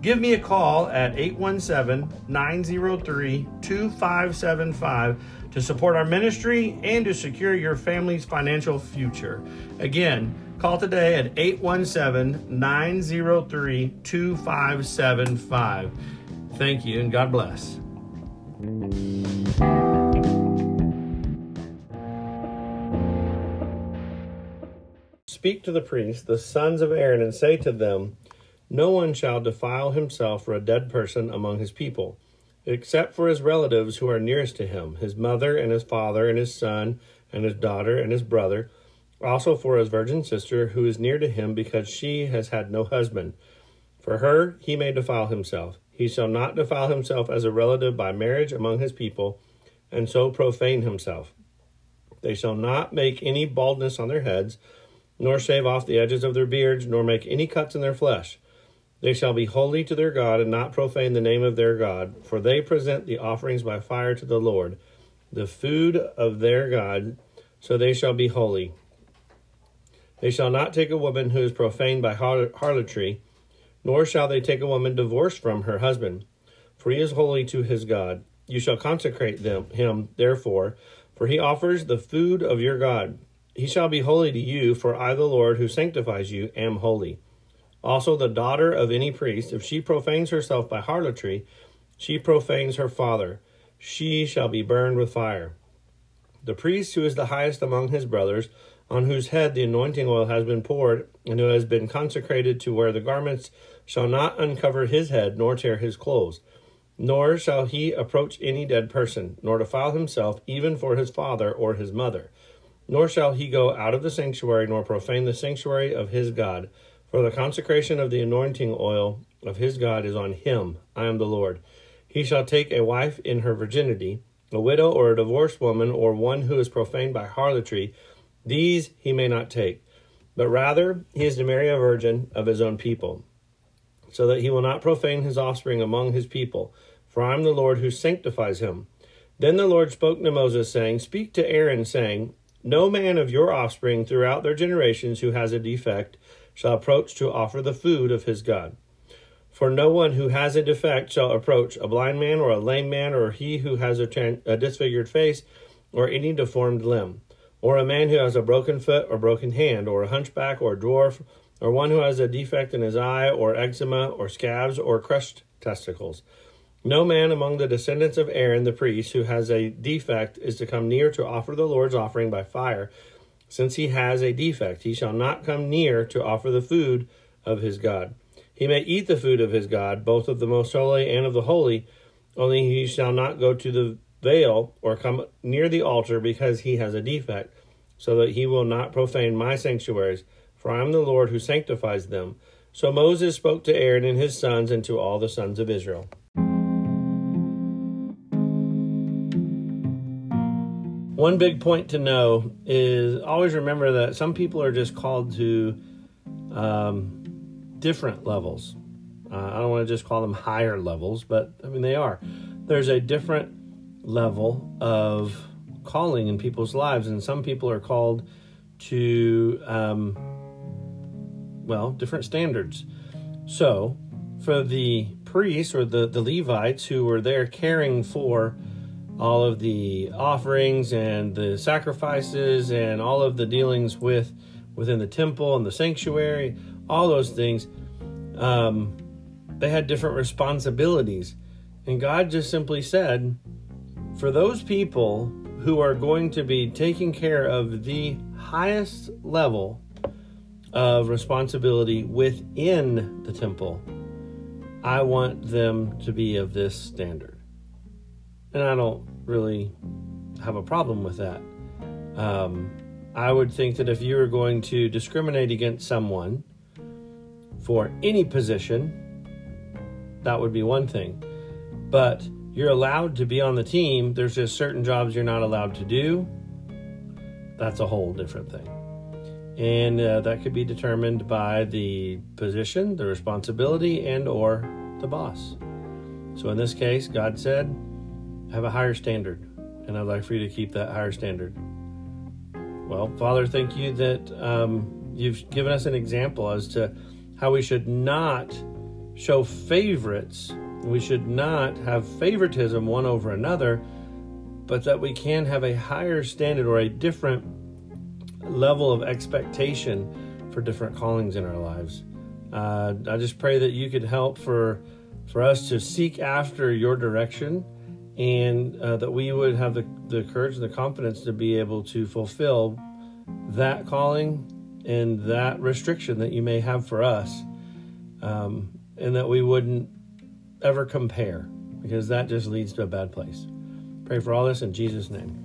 Give me a call at 817 903 2575 to support our ministry and to secure your family's financial future. Again, call today at 817 903 2575. Thank you and God bless. Speak to the priests, the sons of Aaron, and say to them, no one shall defile himself for a dead person among his people, except for his relatives who are nearest to him, his mother and his father and his son and his daughter and his brother, also for his virgin sister who is near to him because she has had no husband. For her he may defile himself. He shall not defile himself as a relative by marriage among his people, and so profane himself. They shall not make any baldness on their heads, nor shave off the edges of their beards, nor make any cuts in their flesh they shall be holy to their God and not profane the name of their God, for they present the offerings by fire to the Lord, the food of their God, so they shall be holy. They shall not take a woman who is profaned by harlotry, nor shall they take a woman divorced from her husband, for he is holy to his God. You shall consecrate them him, therefore, for he offers the food of your God. He shall be holy to you, for I, the Lord, who sanctifies you, am holy. Also, the daughter of any priest, if she profanes herself by harlotry, she profanes her father. She shall be burned with fire. The priest who is the highest among his brothers, on whose head the anointing oil has been poured, and who has been consecrated to wear the garments, shall not uncover his head, nor tear his clothes. Nor shall he approach any dead person, nor defile himself, even for his father or his mother. Nor shall he go out of the sanctuary, nor profane the sanctuary of his God for the consecration of the anointing oil of his God is on him. I am the Lord. He shall take a wife in her virginity, a widow or a divorced woman, or one who is profaned by harlotry. These he may not take, but rather he is to marry a virgin of his own people, so that he will not profane his offspring among his people. For I am the Lord who sanctifies him. Then the Lord spoke to Moses, saying, Speak to Aaron, saying, No man of your offspring throughout their generations who has a defect, shall approach to offer the food of his God. For no one who has a defect shall approach a blind man or a lame man or he who has a, a disfigured face or any deformed limb, or a man who has a broken foot or broken hand, or a hunchback or a dwarf, or one who has a defect in his eye, or eczema, or scabs, or crushed testicles. No man among the descendants of Aaron the priest who has a defect is to come near to offer the Lord's offering by fire since he has a defect, he shall not come near to offer the food of his God. He may eat the food of his God, both of the most holy and of the holy, only he shall not go to the veil or come near the altar because he has a defect, so that he will not profane my sanctuaries, for I am the Lord who sanctifies them. So Moses spoke to Aaron and his sons and to all the sons of Israel. One big point to know is always remember that some people are just called to um, different levels. Uh, I don't want to just call them higher levels, but I mean, they are. There's a different level of calling in people's lives, and some people are called to, um, well, different standards. So, for the priests or the, the Levites who were there caring for all of the offerings and the sacrifices and all of the dealings with within the temple and the sanctuary, all those things, um, they had different responsibilities. And God just simply said, for those people who are going to be taking care of the highest level of responsibility within the temple, I want them to be of this standard. And I don't really have a problem with that. Um, I would think that if you were going to discriminate against someone for any position, that would be one thing. But you're allowed to be on the team, there's just certain jobs you're not allowed to do. That's a whole different thing. And uh, that could be determined by the position, the responsibility, and or the boss. So in this case, God said, have a higher standard, and I'd like for you to keep that higher standard. Well, Father, thank you that um, you've given us an example as to how we should not show favorites. We should not have favoritism one over another, but that we can have a higher standard or a different level of expectation for different callings in our lives. Uh, I just pray that you could help for for us to seek after your direction and uh, that we would have the, the courage and the confidence to be able to fulfill that calling and that restriction that you may have for us, um, and that we wouldn't ever compare because that just leads to a bad place. Pray for all this in Jesus' name.